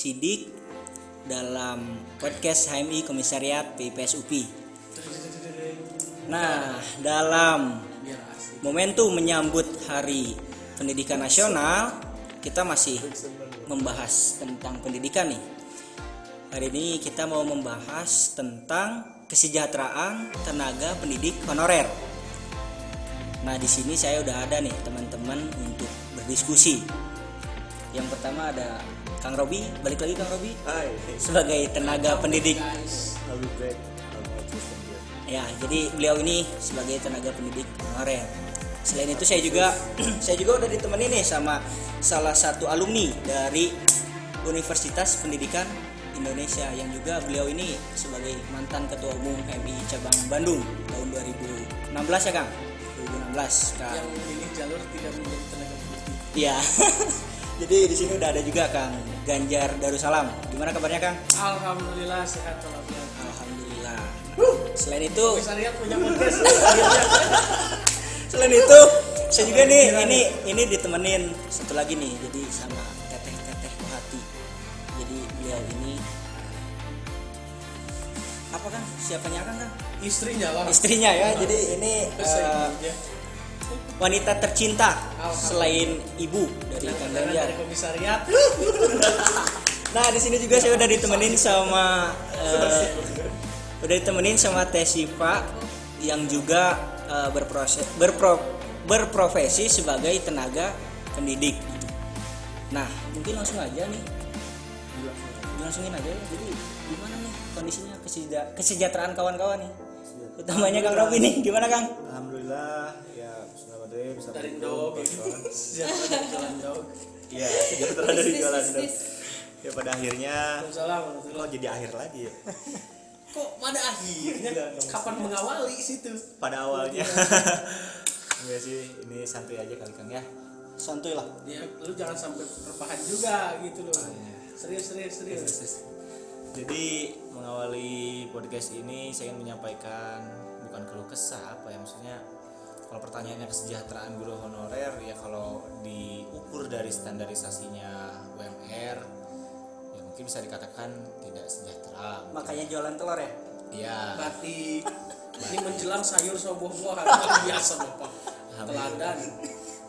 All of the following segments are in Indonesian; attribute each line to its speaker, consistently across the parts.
Speaker 1: Sidik dalam podcast HMI Komisariat PPS UPI. Nah, dalam momentum menyambut Hari Pendidikan Nasional, kita masih membahas tentang pendidikan nih. Hari ini kita mau membahas tentang kesejahteraan tenaga pendidik honorer. Nah, di sini saya udah ada nih teman-teman untuk berdiskusi. Yang pertama ada Kang Robi, balik lagi Kang Robi
Speaker 2: Hai,
Speaker 1: sebagai tenaga pendidik.
Speaker 2: Back.
Speaker 1: Ya, jadi beliau ini sebagai tenaga pendidik honorer. Selain itu saya juga saya juga udah ditemani nih sama salah satu alumni dari Universitas Pendidikan Indonesia yang juga beliau ini sebagai mantan ketua umum HMI cabang Bandung tahun 2016 ya Kang. 2016 Kang.
Speaker 3: yang memilih jalur tidak menjadi tenaga pendidik.
Speaker 1: Iya. Jadi di sini udah ada juga Kang Ganjar Darussalam. Gimana kabarnya Kang?
Speaker 3: Alhamdulillah sehat walafiat.
Speaker 1: Alhamdulillah. Selain itu,
Speaker 3: Komisariat punya podcast.
Speaker 1: selain itu saya juga nih ini ini ditemenin satu lagi nih jadi sama teteh teteh hati. Jadi beliau ini apa kan siapanya kan kan
Speaker 3: Istrinya lah.
Speaker 1: istrinya ya jadi ini. Wanita tercinta
Speaker 3: Alhamdulillah.
Speaker 1: selain ibu dari Kang Ganjar
Speaker 3: dari komisariat.
Speaker 1: Nah di sini juga saya udah ditemenin sama eh, udah ditemenin sama Teh Siva yang juga eh, berproses berpro, berprofesi sebagai tenaga pendidik. Nah mungkin langsung aja nih langsungin aja ya. Jadi gimana nih kondisinya keseja- kesejahteraan kawan-kawan nih? Utamanya Kang Robi nih gimana Kang?
Speaker 2: Alhamdulillah deh bisa
Speaker 3: Dari dog gitu.
Speaker 2: kawan-kawan.
Speaker 3: Sejahtera dari jalan dog.
Speaker 2: Iya, sejahtera dari jualan. Ya pada akhirnya kok jadi akhir lagi ya.
Speaker 3: Kok pada akhirnya
Speaker 2: enggak
Speaker 3: kapan mengawali situ?
Speaker 2: Pada awalnya Enggak sih, ini santuy aja kali Kang ya.
Speaker 1: Santuy lah.
Speaker 3: Ya lu jangan sampai terpahan juga gitu loh.
Speaker 2: iya.
Speaker 3: Serius serius serius.
Speaker 2: Jadi mengawali podcast ini saya ingin menyampaikan bukan keluh kesah apa ya maksudnya kalau pertanyaannya kesejahteraan guru honorer ya kalau diukur dari standarisasinya UMR ya mungkin bisa dikatakan tidak sejahtera. Mungkin.
Speaker 1: Makanya jualan telur ya?
Speaker 2: Iya.
Speaker 3: Batik. Ini menjelang sayur soboh-boh luar biasa Bapak. Teladan.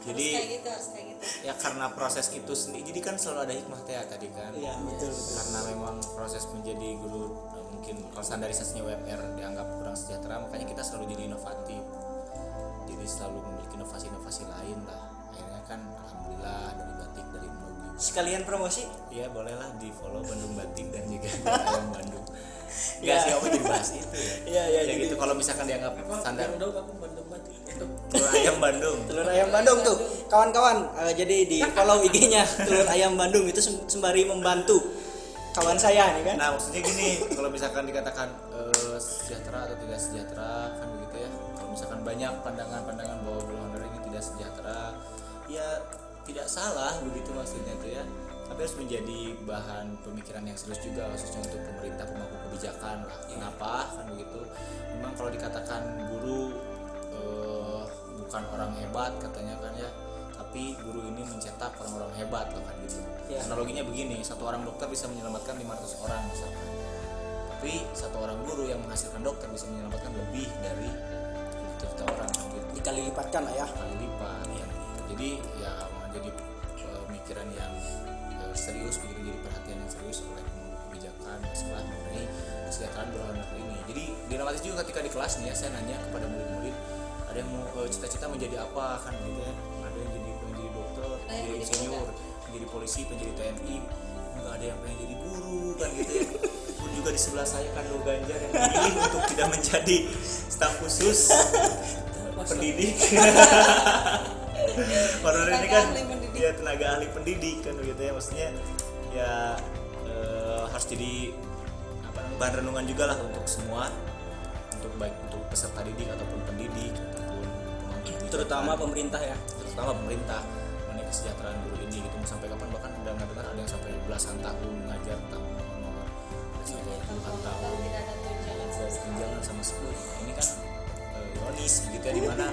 Speaker 2: Jadi
Speaker 4: kayak gitu harus kayak gitu
Speaker 2: ya karena proses itu sendiri jadi kan selalu ada hikmah teh tadi kan.
Speaker 1: Iya betul.
Speaker 2: karena memang proses menjadi guru eh, mungkin kalau standarisasinya UMR dianggap kurang sejahtera makanya kita selalu jadi inovatif jadi selalu memiliki inovasi-inovasi lain lah akhirnya kan alhamdulillah dari batik dari Mogi
Speaker 1: Sekalian promosi
Speaker 2: ya bolehlah di follow Bandung Batik dan juga ayam Bandung
Speaker 1: Ya.
Speaker 2: Enggak sih apa jadi bahas itu ya
Speaker 1: Iya, iya,
Speaker 2: ya
Speaker 1: jadi-
Speaker 2: gitu kalau misalkan dianggap
Speaker 3: Apa?
Speaker 2: standar
Speaker 3: Yang dog aku bandung batik.
Speaker 2: telur ayam Bandung
Speaker 1: Telur ayam Bandung tuh, kawan-kawan. eh, jadi di follow IG-nya Telur Ayam Bandung itu sem- sembari membantu kawan saya nih kan.
Speaker 2: Nah maksudnya gini, kalau misalkan dikatakan eh, sejahtera atau tidak sejahtera kan banyak pandangan-pandangan bahwa bulan honor ini tidak sejahtera, ya tidak salah begitu maksudnya tuh ya. Tapi harus menjadi bahan pemikiran yang serius juga khususnya untuk pemerintah pemangku kebijakan lah. Kenapa kan begitu? Memang kalau dikatakan guru eh, bukan orang hebat katanya kan ya, tapi guru ini mencetak orang-orang hebat loh kan gitu.
Speaker 1: Iya.
Speaker 2: Analoginya begini, satu orang dokter bisa menyelamatkan 500 orang misalkan. Tapi satu orang guru yang menghasilkan dokter bisa menyelamatkan lebih dari
Speaker 1: Dikali lipatkan lah ya.
Speaker 2: Kali lipat ya. Jadi ya menjadi pemikiran yang eh, serius begitu jadi perhatian yang serius oleh kebijakan masalah mengenai kesejahteraan honorer ini. Jadi dilematis juga ketika di kelas nih ya saya nanya kepada murid-murid ada yang mau eh, cita-cita menjadi apa kan gitu ya. Ada yang jadi pengen jadi dokter,
Speaker 4: Ada yang
Speaker 2: jadi
Speaker 4: jadi
Speaker 2: insinyur, menjadi polisi, pengen jadi TNI, nggak ada yang pengen jadi guru kan gitu ya. Pun juga di sebelah saya kan Lo Ganjar yang memilih untuk tidak menjadi staf khusus pendidik. Honorer ini kan ya tenaga ahli pendidik kan gitu ya. Maksudnya ya eh, harus jadi apa bahan renungan juga lah untuk semua. Untuk baik untuk peserta didik ataupun pendidik ataupun kebijakan
Speaker 1: Terutama pemerintah ya.
Speaker 2: terutama pemerintah mengenai kesejahteraan guru ini gitu. Mau sampai kapan? Bahkan udah mengatakan ada yang sampai belasan tahun mengajar tanpa honor ada sampai puluhan tahun.
Speaker 4: tunjangan
Speaker 2: tunjangan sama sekali ini kan ironis gitu ya di mana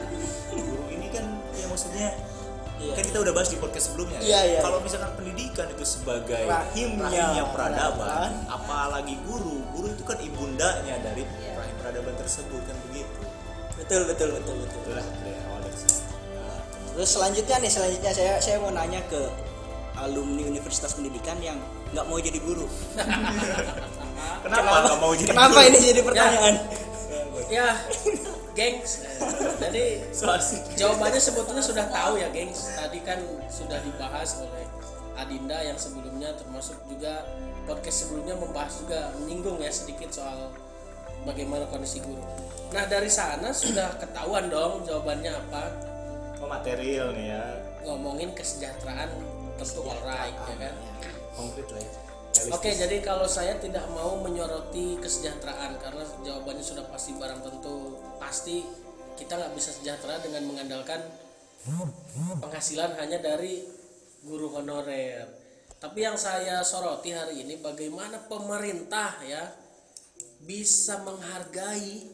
Speaker 2: guru ini kan ya maksudnya
Speaker 1: Iya.
Speaker 2: kan kita udah bahas di podcast sebelumnya
Speaker 1: Iya,
Speaker 2: ya.
Speaker 1: iya,
Speaker 2: Kalau misalkan pendidikan itu sebagai
Speaker 1: Rahimnya
Speaker 2: peradaban,
Speaker 1: peradaban.
Speaker 2: apalagi guru, guru itu kan ibundanya dari rahim peradaban tersebut kan begitu.
Speaker 1: betul betul betul betul
Speaker 2: Itulah dari awal dari sini.
Speaker 1: terus selanjutnya nih selanjutnya saya saya mau nanya ke alumni Universitas Pendidikan yang nggak mau jadi guru
Speaker 2: Kenapa nggak mau jadi
Speaker 1: kenapa
Speaker 2: guru?
Speaker 1: ini jadi pertanyaan
Speaker 3: ya gengs. Jadi jawabannya sebetulnya sudah tahu ya gengs. Tadi kan sudah dibahas oleh Adinda yang sebelumnya termasuk juga podcast sebelumnya membahas juga menyinggung ya sedikit soal bagaimana kondisi guru. Nah dari sana sudah ketahuan dong jawabannya apa.
Speaker 2: Oh material nih ya,
Speaker 3: ngomongin kesejahteraan tentu alright ya kan?
Speaker 2: konkret lah ya.
Speaker 3: Oke, jadi kalau saya tidak mau menyoroti kesejahteraan karena jawabannya sudah pasti barang tentu pasti kita nggak bisa sejahtera dengan mengandalkan penghasilan hanya dari guru honorer. Tapi yang saya soroti hari ini bagaimana pemerintah ya bisa menghargai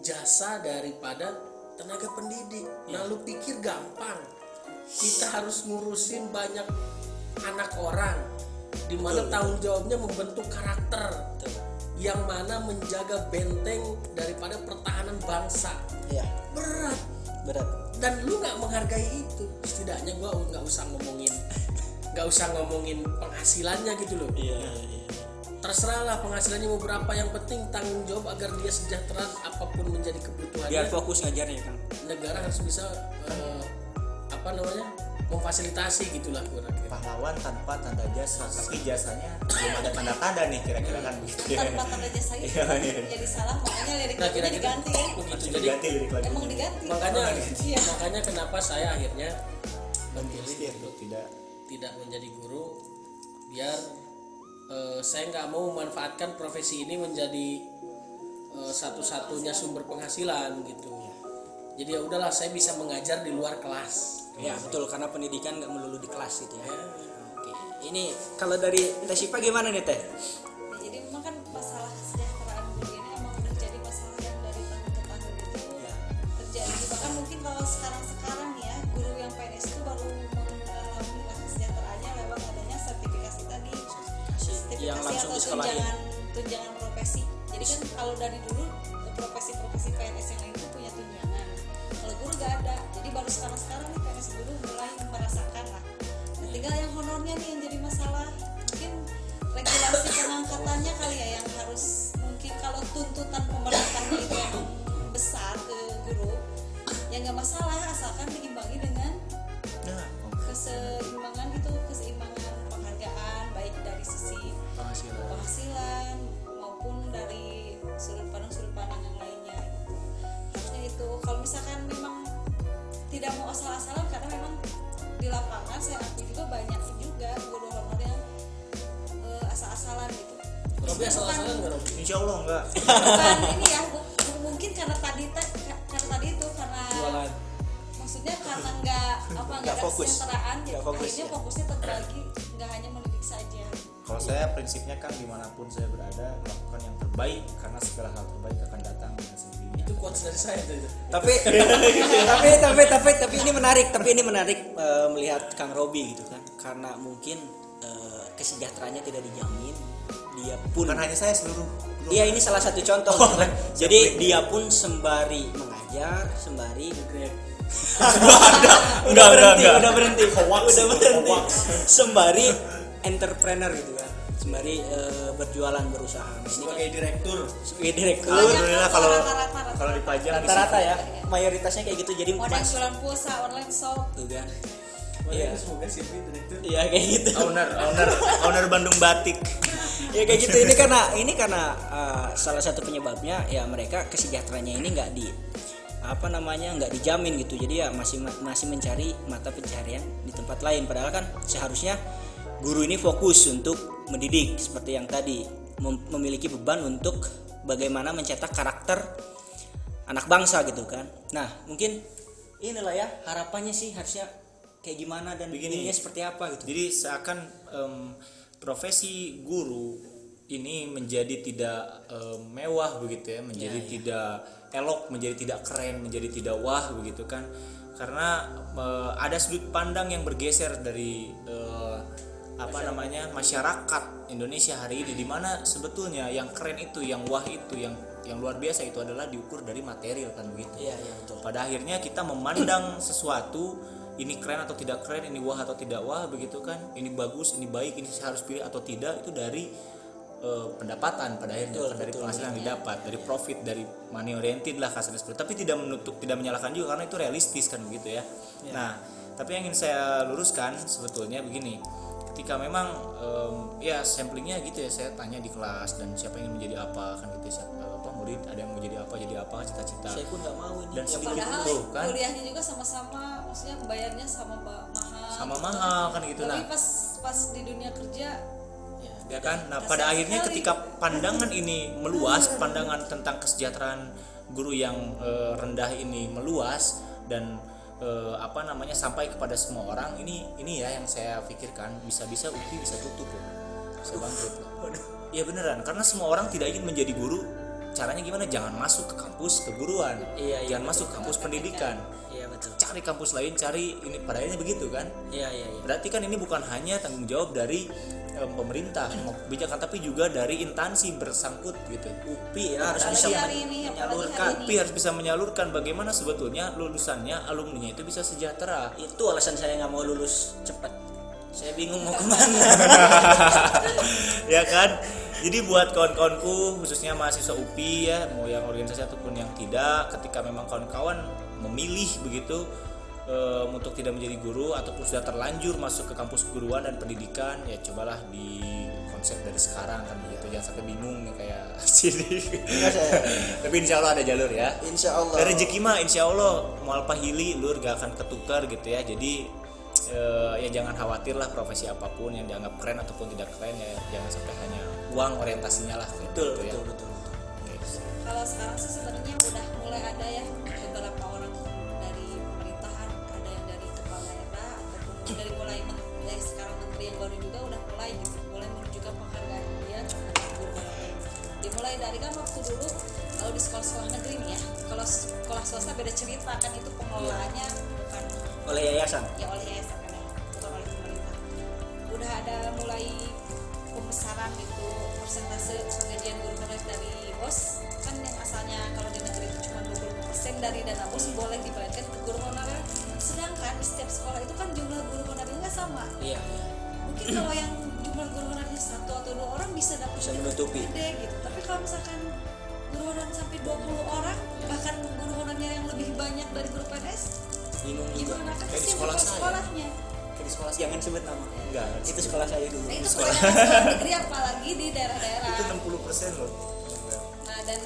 Speaker 3: jasa daripada tenaga pendidik. Nah, lu pikir gampang? Kita harus ngurusin banyak anak orang di mana tanggung jawabnya membentuk karakter yang mana menjaga benteng daripada pertahanan bangsa.
Speaker 1: Ya
Speaker 3: berat.
Speaker 1: Berat.
Speaker 3: Dan lu nggak menghargai itu. Setidaknya gua nggak usah ngomongin nggak usah ngomongin penghasilannya gitu loh.
Speaker 1: Iya
Speaker 3: terserah lah penghasilannya mau berapa. Yang penting tanggung jawab agar dia sejahtera apa pun menjadi
Speaker 1: biar
Speaker 3: kebutuhannya
Speaker 1: fokus ngajarnya kan
Speaker 3: negara harus bisa eh, apa namanya memfasilitasi gitulah kira-kira
Speaker 2: Pahlawan tanpa tanda jasa, tapi jasanya belum ada tanda-tanda nih kira-kira kan begitu
Speaker 4: tanpa tanda jasa itu
Speaker 2: Iya, iya.
Speaker 4: jadi salah makanya lirik
Speaker 3: nah
Speaker 4: lagunya
Speaker 3: kira-kira
Speaker 4: diganti ya.
Speaker 3: begitu jadi
Speaker 2: diganti lirik lagu.
Speaker 4: emang diganti.
Speaker 3: Makanya
Speaker 4: Iya.
Speaker 3: makanya kenapa saya akhirnya memilih
Speaker 2: Iya,
Speaker 3: untuk
Speaker 2: tidak.
Speaker 3: tidak menjadi guru biar eh, saya nggak mau memanfaatkan profesi ini menjadi eh, satu-satunya sumber penghasilan gitu. Jadi ya udahlah saya bisa mengajar di luar kelas
Speaker 1: ya betul karena pendidikan nggak melulu di kelas gitu ya. Oke ini kalau dari Teh Sipa gimana nih Teh?
Speaker 4: Ya, jadi memang kan masalah kesejahteraan guru ini emang udah jadi masalah yang dari tahun ke tahun itu
Speaker 1: Ya.
Speaker 4: terjadi. Bahkan mungkin kalau sekarang sekarang ya guru yang PNS itu baru mengalami kesejahteraannya lewat adanya sertifikasi tadi. Sertifikasi
Speaker 1: yang langsung
Speaker 4: atau tunjangan tunjangan profesi. Jadi kan kalau dari dulu profesi-profesi PNS yang lain itu punya tunjangan kalau guru gak ada. Jadi baru sekarang sekarang nih PNS guru mulai merasakan lah. Nah, tinggal yang honornya nih yang jadi masalah mungkin regulasi pengangkatannya kali ya yang harus mungkin kalau tuntutan pemerintahnya itu yang besar ke guru ya nggak masalah asalkan diimbangi dengan
Speaker 2: nah
Speaker 4: keseimbangan gitu keseimbangan penghargaan baik dari sisi
Speaker 2: penghasilan.
Speaker 4: penghasilan maupun dari sudut pandang di lapangan saya akui juga banyak juga guru honor yang eh, asal-asalan gitu.
Speaker 3: Robi asal-asalan nggak Robi?
Speaker 2: Insya Allah enggak
Speaker 4: bukan ini ya bu- mungkin karena tadi ta- ka- karena tadi itu karena
Speaker 3: jualan.
Speaker 4: maksudnya karena nggak apa nggak ada
Speaker 1: fokus.
Speaker 4: kesejahteraan jadi
Speaker 1: fokus,
Speaker 4: akhirnya
Speaker 1: ya.
Speaker 4: fokusnya terbagi nggak hanya mendidik saja.
Speaker 2: Kalau saya prinsipnya kan di mana pun saya berada melakukan yang terbaik karena segala hal terbaik akan datang dengan sendirinya.
Speaker 3: Itu quotes dari saya tuh
Speaker 1: tapi tapi tapi tapi tapi ini menarik tapi ini menarik eh, melihat Kang Robi gitu kan. Karena mungkin eh, kesejahteraannya tidak dijamin dia pun
Speaker 2: bukan hanya saya seluruh
Speaker 1: dia ini salah satu contoh. Gitu kan. jadi dia pun sembari mengajar sembari udah berhenti udah berhenti. Udah berhenti. sembari entrepreneur gitu kan sembari eh, berjualan berusaha. Ini kan
Speaker 3: sebagai direktur.
Speaker 1: Sebagai direktur.
Speaker 4: Banyak
Speaker 2: alhamdulillah kalau kalau dipajang di
Speaker 1: rata-rata ya mayoritasnya kayak gitu. Jadi
Speaker 4: online
Speaker 1: mas
Speaker 4: jualan pulsa online shop.
Speaker 1: Tuh kan.
Speaker 3: Iya.
Speaker 1: Iya.
Speaker 3: semoga Silvi direktur.
Speaker 1: Iya kayak gitu.
Speaker 2: Owner owner. Owner Bandung Batik.
Speaker 1: Ya kayak gitu. Ini karena ini karena uh, salah satu penyebabnya ya mereka kesejahteraannya ini nggak di apa namanya nggak dijamin gitu. Jadi ya masih masih mencari mata pencarian di tempat lain. Padahal kan seharusnya guru ini fokus untuk mendidik seperti yang tadi mem- memiliki beban untuk bagaimana mencetak karakter anak bangsa gitu kan nah mungkin inilah ya harapannya sih harusnya kayak gimana dan
Speaker 2: Begini.
Speaker 1: ininya seperti apa gitu
Speaker 2: Jadi seakan em, profesi guru ini menjadi tidak em, mewah begitu ya, menjadi
Speaker 1: Ya, ya.
Speaker 2: tidak elok, menjadi tidak keren, menjadi tidak wah begitu kan. karena eh, ada sudut pandang yang bergeser dari eh, apa namanya masyarakat Indonesia hari ini di mana sebetulnya yang keren itu yang wah itu yang yang luar biasa itu adalah diukur dari material kan begitu.
Speaker 1: Iya, iya betul.
Speaker 2: pada akhirnya kita memandang sesuatu ini keren atau tidak keren ini wah atau tidak wah begitu kan? Ini bagus ini baik ini harus pilih atau tidak itu dari eh, pendapatan pada akhirnya
Speaker 1: Betul,
Speaker 2: dari
Speaker 1: betul,
Speaker 2: penghasilan yang didapat dari profit dari money oriented lah kasarnya seperti itu. tapi tidak menutup tidak menyalahkan juga karena itu realistis kan begitu ya. Nah tapi yang ingin saya luruskan sebetulnya begini ketika memang em, ya samplingnya gitu ya saya tanya di kelas dan siapa yang ingin menjadi apa kan gitu ya siapa apa murid ada yang mau jadi apa jadi apa cita-cita.
Speaker 1: Saya pun nggak mau ini.
Speaker 2: dan
Speaker 1: Yang
Speaker 2: sedikit
Speaker 4: padahal
Speaker 2: tuh kan?
Speaker 4: kuliahnya juga sama-sama maksudnya bayarnya sama mahal
Speaker 2: sama mahal kan gitu.
Speaker 4: Tapi
Speaker 2: nah.
Speaker 4: pas pas di dunia kerja
Speaker 1: Ya,
Speaker 2: ya kan? Nah pada akhirnya
Speaker 4: sekali.
Speaker 2: ketika pandangan ini meluas pandangan tentang kesejahteraan guru yang eh, rendah ini meluas dan eh, apa namanya sampai kepada semua orang ini ini ya yang saya pikirkan bisa-bisa UPI bisa tutup loh bisa bangkrut. Loh Iya beneran karena semua orang tidak ingin menjadi guru caranya gimana jangan masuk ke kampus keguruan
Speaker 1: Iya, iya,
Speaker 2: jangan masuk kampus pendidikan
Speaker 1: Iya betul.
Speaker 2: cari kampus lain cari ini pada akhirnya begitu kan
Speaker 1: Iya iya iya.
Speaker 2: Berarti kan ini bukan hanya tanggung jawab dari eh, pemerintah maupun kebijakan tapi juga dari instansi bersangkut gitu.
Speaker 1: UPI ya harus bisa
Speaker 4: hari ini,
Speaker 1: menyalurkan.
Speaker 4: hari ini.
Speaker 2: UPI harus bisa menyalurkan bagaimana sebetulnya lulusannya alumninya itu bisa sejahtera.
Speaker 1: Itu alasan saya nggak mau lulus cepat. Saya bingung mau ke mana.
Speaker 2: ya kan? Jadi buat kawan-kawanku khususnya mahasiswa UPI ya, mau yang organisasi ataupun yang tidak, ketika memang kawan-kawan memilih begitu em, untuk tidak menjadi guru ataupun sudah terlanjur masuk ke kampus keguruan dan pendidikan, ya cobalah di konsep dari sekarang kan begitu. Jangan sampai bingung nih kayak sini. Tapi insya Allah ada jalur ya.
Speaker 1: Insya Allah.
Speaker 2: Dari rezeki mah insya Allah mau pahili lur gak akan ketukar gitu ya. Jadi eh, ya jangan khawatir lah profesi apa pun yang dianggap keren ataupun tidak keren ya jangan sampai hanya uang orientasinya lah
Speaker 1: betul
Speaker 2: gitu ya.
Speaker 1: betul betul. betul.
Speaker 4: kalau sekarang sih sebenarnya mungkin kalau yang jumlah guru honorernya satu atau dua orang bisa dapat
Speaker 1: Bisa menutupi.
Speaker 4: gede gitu tapi kalau misalkan guru honorer sampai 20 orang bahkan guru honorernya yang lebih banyak dari guru PNS
Speaker 1: Bingung juga.
Speaker 4: gimana kan
Speaker 2: di sekolah saya.
Speaker 4: sekolahnya
Speaker 2: di sekolah
Speaker 1: Jangan sebut nama.
Speaker 2: enggak
Speaker 1: Itu sekolah saya dulu.
Speaker 4: Nah itu sekolah sekolah negeri apalagi di daerah-daerah.
Speaker 2: itu 60% loh.
Speaker 4: Nah dan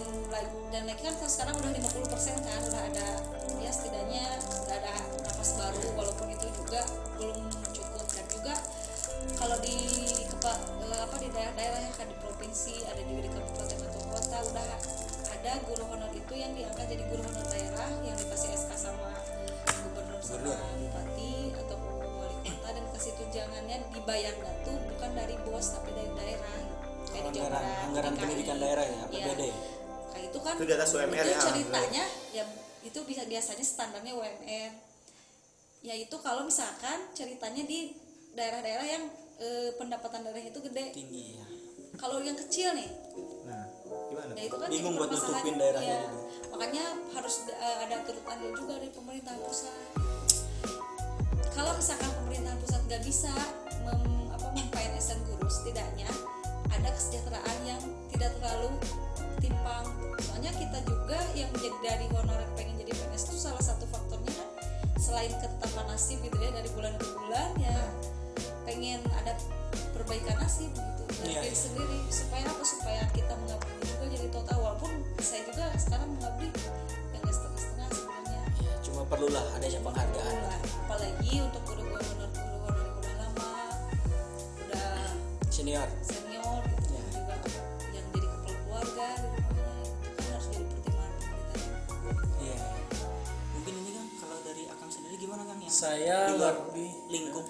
Speaker 4: dan lagi kan sekarang udah 50% kan udah ada provinsi ada juga di kabupaten atau kota udah ada guru honor itu yang diangkat jadi guru honor daerah yang dikasih SK sama gubernur sama bupati atau wali kota dan kasih tunjangannya dibayarnya tuh bukan dari bos tapi dari daerah kayak di Jawa
Speaker 1: Anggaran-
Speaker 4: Barat,
Speaker 1: anggaran
Speaker 4: DKI.
Speaker 1: pendidikan daerah ya,
Speaker 4: Iya.
Speaker 1: APBD.
Speaker 4: Itu kan
Speaker 2: Itu di atas UMR
Speaker 4: itu
Speaker 2: ya,
Speaker 4: ceritanya ya itu bisa biasanya standarnya UMR ya itu kalau misalkan ceritanya di daerah-daerah yang eh, pendapatan daerahnya itu gede
Speaker 1: Tinggi ya.
Speaker 4: Kalau yang kecil nih.
Speaker 2: Nah, gimana?
Speaker 4: ya itu kan
Speaker 1: Bingung buat nutupin daerahnya
Speaker 4: Ya,
Speaker 1: gitu.
Speaker 4: makanya harus eh, ada turut andil juga dari pemerintah pusat. Kalau misalkan pemerintahan pusat nggak bisa mem, apa guru setidaknya ada kesejahteraan yang tidak terlalu timpang. Soalnya kita juga yang menjadi dari honorer pengen jadi PNS itu salah satu faktornya kan selain ketetapan nasib gitu ya dari bulan ke bulan ya. Pengen ada perbaikan nasib gitu dari
Speaker 1: Iya,
Speaker 4: diri
Speaker 1: iya.
Speaker 4: sendiri supaya apa supaya kita mengabdi juga jadi total walaupun saya juga sekarang mengabdi yang setengah-setengah sebenarnya
Speaker 1: Ya, cuma perlulah adanya penghargaan.
Speaker 4: Nah, apalagi untuk guru-guru honor guru honor yang udah lama udah
Speaker 1: Senior.
Speaker 4: senior gitu
Speaker 1: Ya.
Speaker 4: juga yang jadi kepala keluarga di rumahnya itu kan harus jadi pertimbangan pemerintah
Speaker 1: Iya. Mungkin ini kan kalau dari Akang sendiri gimana Kang yang
Speaker 3: Saya
Speaker 1: di luar
Speaker 3: lebih
Speaker 1: lingkup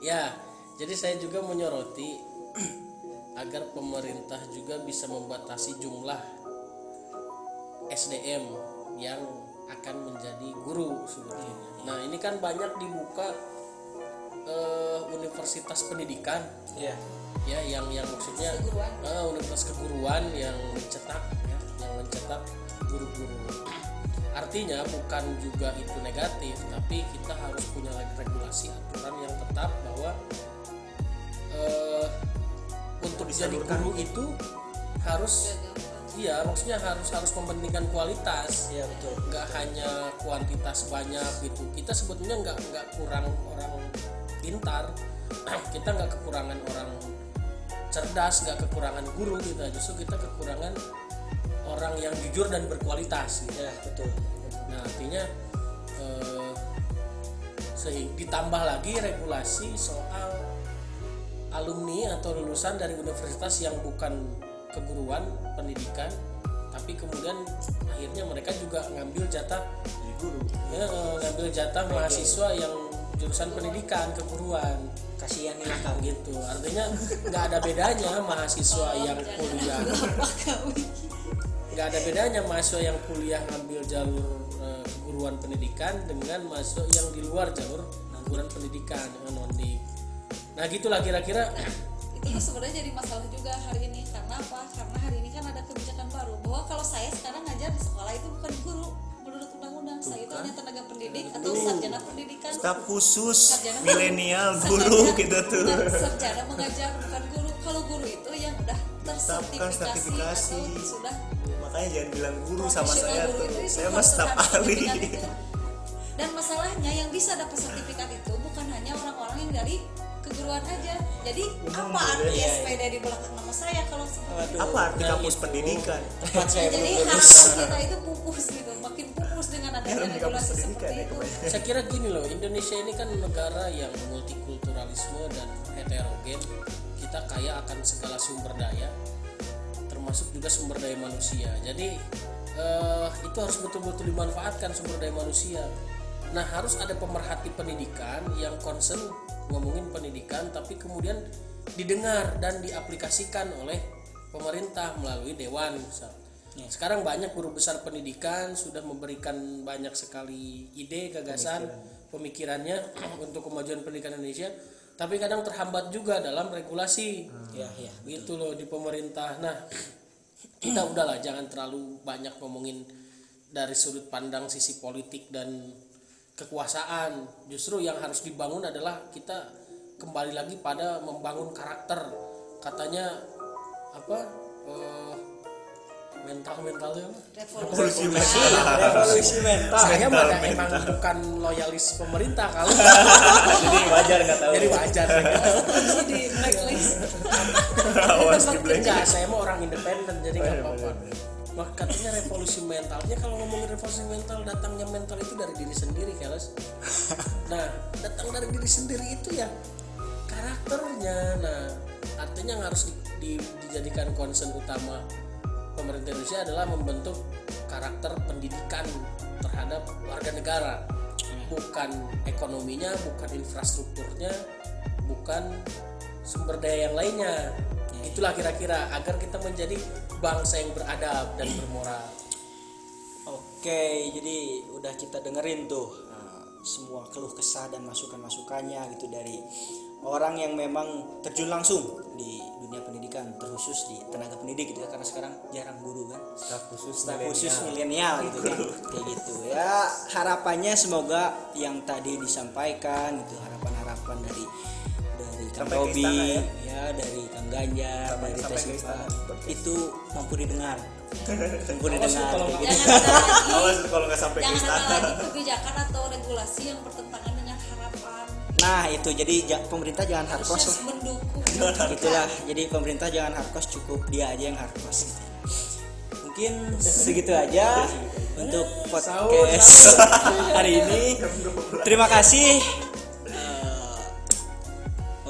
Speaker 3: Ya, jadi saya juga menyoroti agar pemerintah juga bisa membatasi jumlah SDM yang akan menjadi guru sebetulnya. Nah ini kan banyak dibuka eh, universitas pendidikan
Speaker 1: ya
Speaker 3: ya yang yang maksudnya
Speaker 4: Keguruan.
Speaker 3: eh, universitas keguruan yang mencetak ya, yang mencetak guru-guru. Artinya bukan juga itu negatif, tapi kita harus punya regulasi aturan yang tetap bahwa jadi guru itu harus iya maksudnya harus harus mementingkan kualitas.
Speaker 1: Ya betul.
Speaker 3: Nggak hanya kuantitas banyak gitu. Kita sebetulnya nggak nggak kurang orang pintar. Kita nggak kekurangan orang cerdas nggak kekurangan guru kita. Justru kita kekurangan orang yang jujur dan berkualitas gitu.
Speaker 1: ya betul.
Speaker 3: Nah artinya eh, sehingga ditambah lagi regulasi soal alumni atau lulusan dari universitas yang bukan keguruan pendidikan tapi kemudian akhirnya mereka juga ngambil jatah
Speaker 2: jadi guru.
Speaker 3: Ya, eh, ngambil jatah mahasiswa yang jurusan pendidikan keguruan.
Speaker 1: Kasihan nih kang
Speaker 3: gitu. Artinya nggak ada bedanya mahasiswa yang kuliah. Nggak ada bedanya mahasiswa yang kuliah ngambil jalur eh, keguruan pendidikan dengan mahasiswa yang di luar jalur keguruan pendidikan dengan non nah gitulah kira-kira.
Speaker 4: Itu sebenarnya jadi masalah juga hari ini. Karena apa? Karena hari ini kan ada kebijakan baru bahwa kalau saya sekarang ngajar di sekolah itu bukan guru. Menurut undang-undang saya itu hanya tenaga pendidik atau sarjana pendidikan.
Speaker 2: Staf khusus
Speaker 4: Sarjana-
Speaker 2: milenial
Speaker 4: sarjana-
Speaker 2: guru gitu tuh.
Speaker 4: Sarjana mengajar bukan guru. Kalau guru itu yang udah tersertifikasi
Speaker 2: sertifikasi.
Speaker 4: atau sudah
Speaker 2: makanya jangan bilang guru sama saya
Speaker 4: guru
Speaker 2: tuh.
Speaker 4: itu
Speaker 2: saya mah staf ahli.
Speaker 4: dan masalahnya yang bisa dapat sertifikat itu bukan hanya orang-orang yang dari keguruan aja. Jadi apa arti
Speaker 2: ya.
Speaker 4: SPD di belakang nama saya kalau seperti
Speaker 2: apa arti
Speaker 3: Nah,
Speaker 2: kampus
Speaker 3: itu.
Speaker 2: pendidikan?
Speaker 1: Tempat saya
Speaker 4: jadi harapan kita itu pupus gitu makin pupus dengan adanya regulasi seperti
Speaker 2: ya
Speaker 4: itu.
Speaker 3: saya kira gini loh Indonesia ini kan negara yang multikulturalisme dan heterogen. Kita kaya akan segala sumber daya termasuk juga sumber daya manusia. Jadi eh, itu harus betul-betul dimanfaatkan sumber daya manusia nah harus ada pemerhati pendidikan yang concern ngomongin pendidikan tapi kemudian didengar dan diaplikasikan oleh pemerintah melalui dewan misal. Sekarang banyak guru besar pendidikan sudah memberikan banyak sekali ide gagasan pemikirannya untuk kemajuan pendidikan Indonesia tapi kadang terhambat juga dalam regulasi.
Speaker 1: Ya ya
Speaker 3: gitu loh di pemerintah. Nah kita udahlah jangan terlalu banyak ngomongin dari sudut pandang sisi politik dan kekuasaan. Justru yang harus dibangun adalah kita kembali lagi pada membangun karakter. Katanya apa eh, mental mentalnya
Speaker 2: revolusi
Speaker 1: revolusi. mental.
Speaker 3: Saya mah emang bukan loyalis pemerintah kalau
Speaker 2: jadi wajar nggak tahu.
Speaker 3: Jadi wajar.
Speaker 4: Terus di blacklist
Speaker 2: awas di
Speaker 3: Enggak, saya mau orang independen jadi nggak apa-apa. Wah, katanya revolusi mentalnya kalau ngomongin revolusi mental datangnya mental itu dari diri sendiri, Keles. Nah, datang dari diri sendiri itu ya karakternya. Nah, artinya yang harus di- di- dijadikan concern utama pemerintah Indonesia adalah membentuk karakter pendidikan terhadap warga negara. Bukan ekonominya, bukan infrastrukturnya, bukan sumber daya yang lainnya. Itulah kira-kira agar kita menjadi bangsa yang beradab dan bermoral.
Speaker 1: Oke, jadi udah kita dengerin tuh uh, semua keluh kesah dan masukan-masukannya gitu dari orang yang memang terjun langsung di dunia pendidikan, terkhusus di tenaga pendidik gitu ya karena sekarang jarang guru kan.
Speaker 2: staf khusus
Speaker 1: Staf khusus milenial gitu kan. Kayak gitu. Ya, harapannya semoga yang tadi disampaikan gitu harapan-harapan dari Kang
Speaker 2: ke
Speaker 1: Robi,
Speaker 2: ya.
Speaker 1: ya. dari Kang Ganjar,
Speaker 2: Sampai-
Speaker 1: dari
Speaker 2: ke istana.
Speaker 1: itu mampu didengar. mampu didengar.
Speaker 3: kalau
Speaker 1: gitu.
Speaker 4: ada
Speaker 2: kalau nggak sampai ke
Speaker 4: jangan ada
Speaker 2: istana
Speaker 4: lagi kebijakan atau regulasi yang bertentangan dengan harapan
Speaker 1: Nah itu jadi ja- pemerintah jangan hardcore
Speaker 4: mendukung
Speaker 1: Itulah jadi pemerintah jangan hardcore cukup dia aja yang hardcore. gitu. Mungkin segitu aja untuk podcast hari ini. Terima kasih.